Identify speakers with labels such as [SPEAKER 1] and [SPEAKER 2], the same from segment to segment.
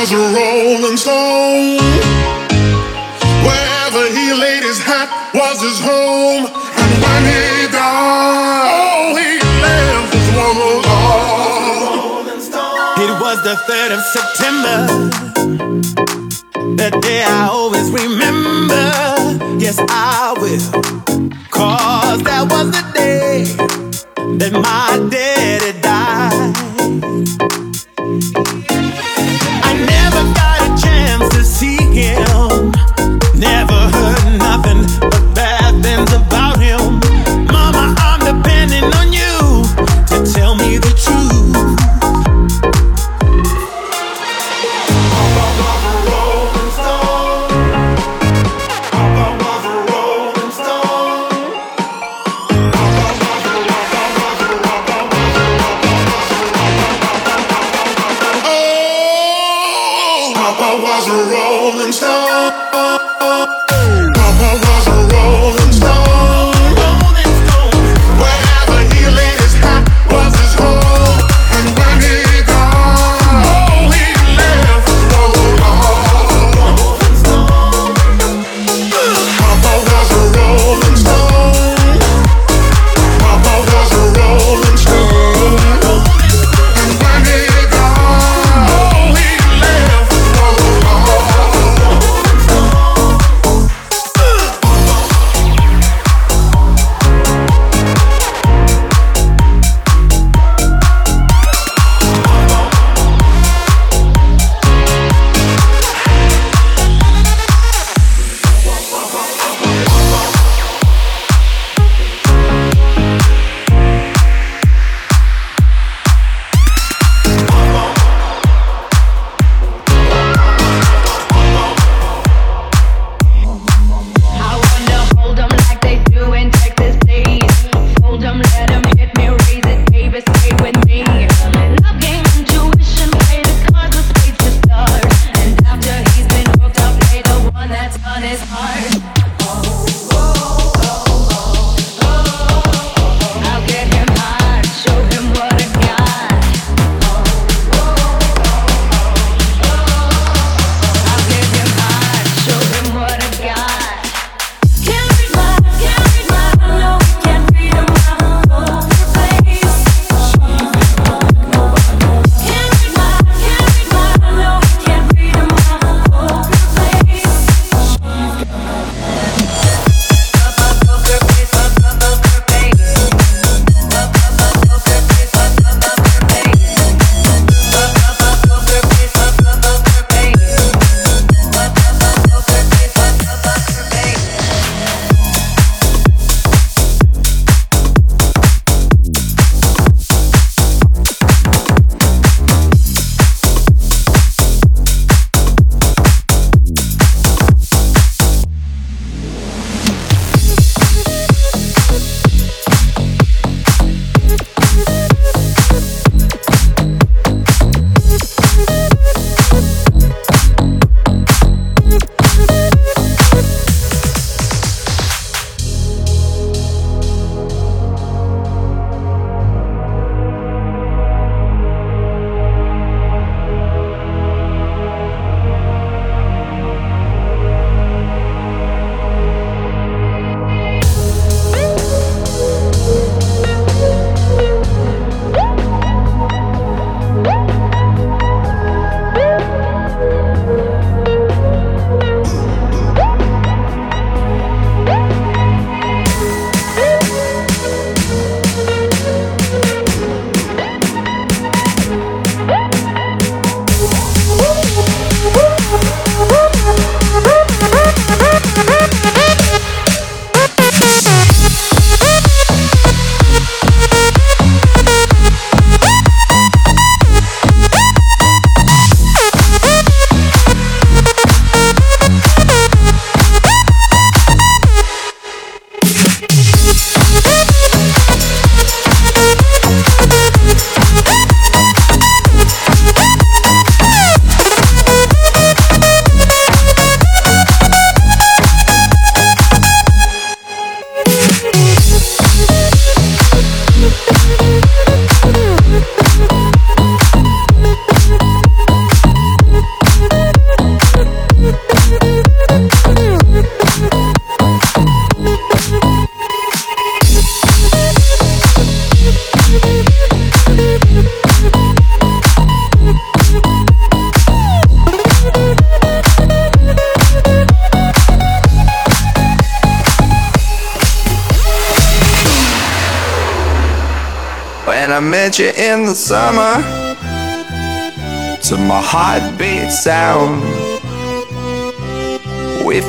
[SPEAKER 1] a rolling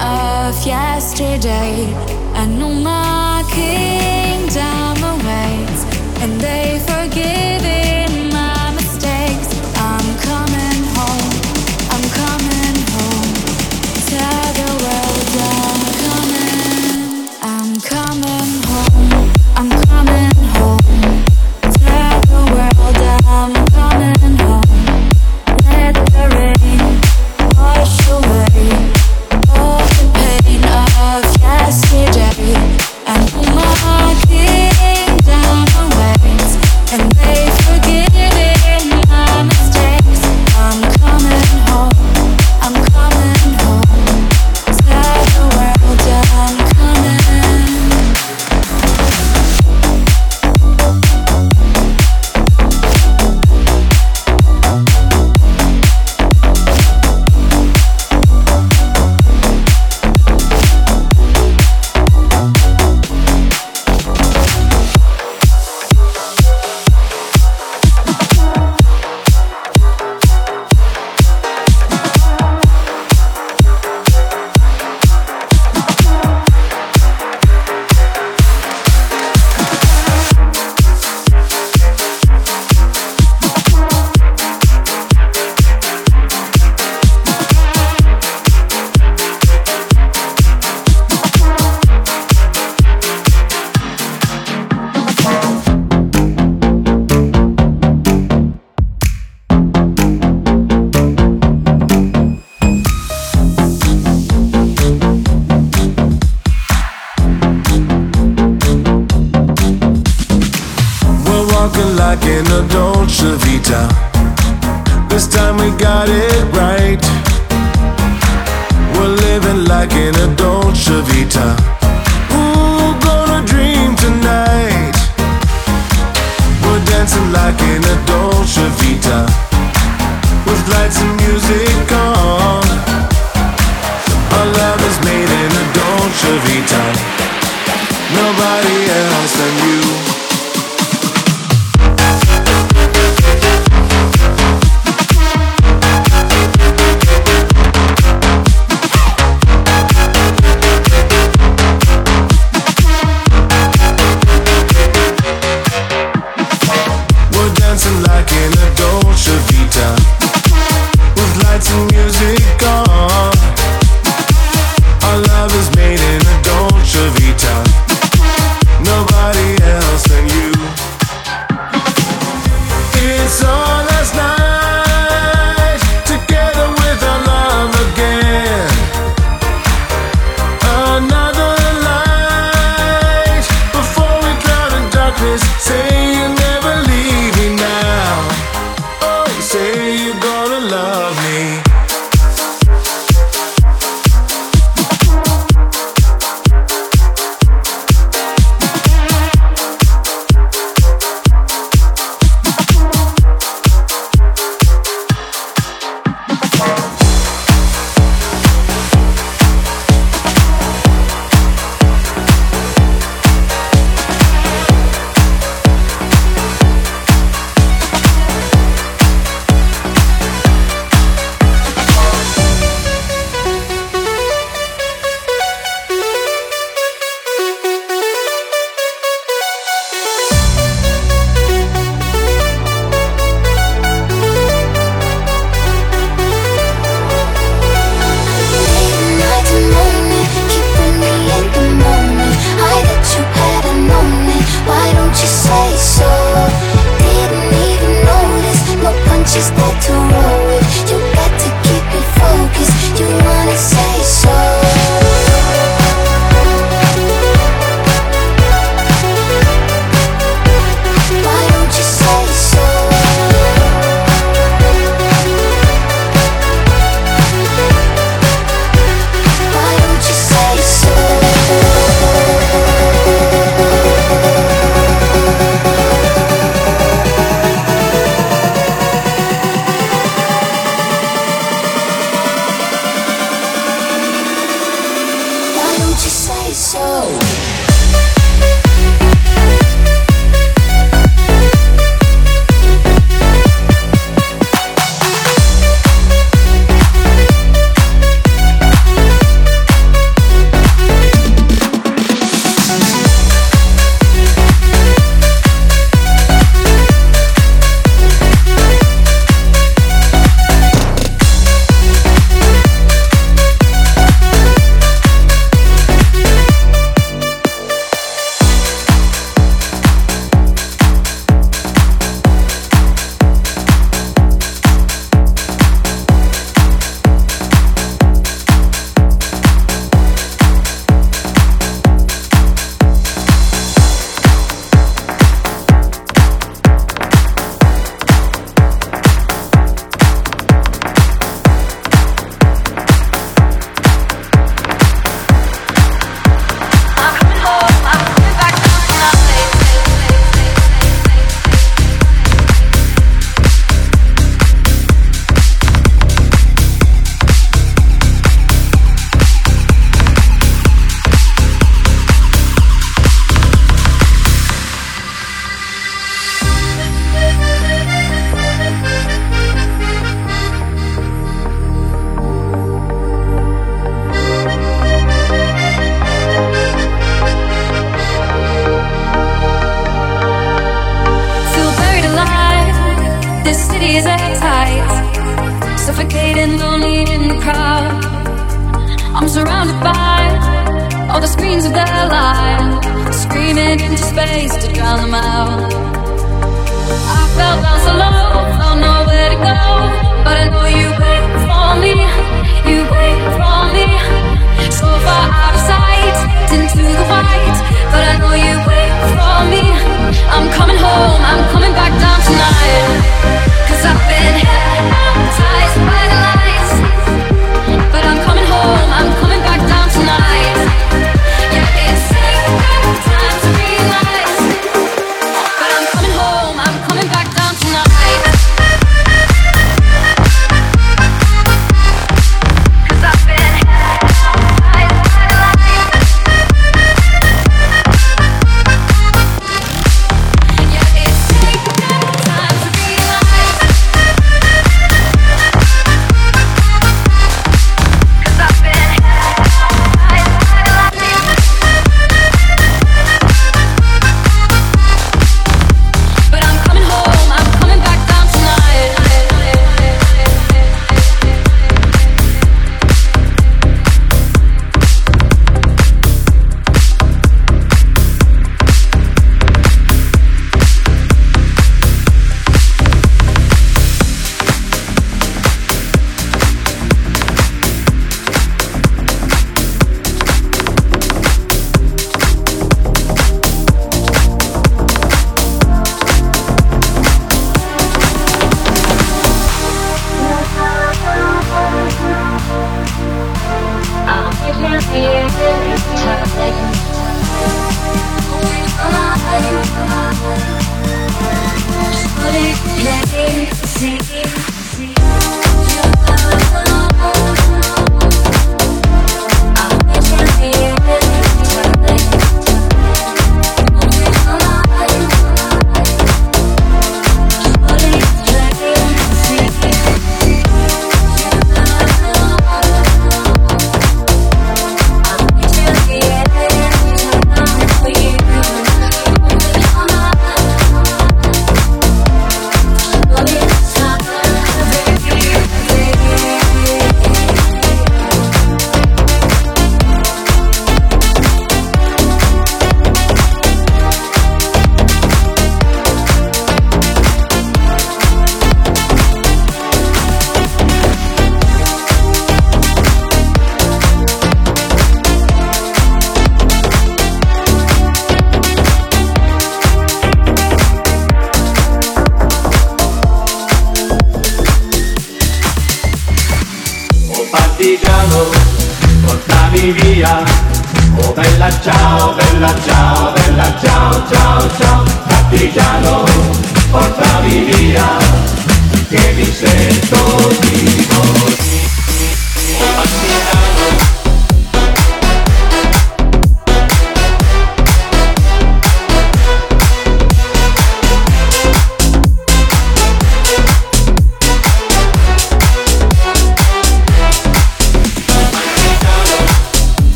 [SPEAKER 2] of yesterday. I know my kingdom awaits, and they forgive.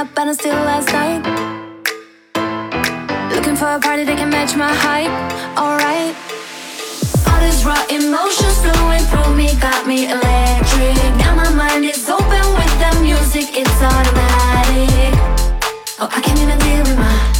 [SPEAKER 2] up and I'm still last night. Looking for a party that can match my hype, alright. All these raw emotions flowing through me got me electric. Now my mind is open with the music, it's automatic. Oh, I can't even deal with my.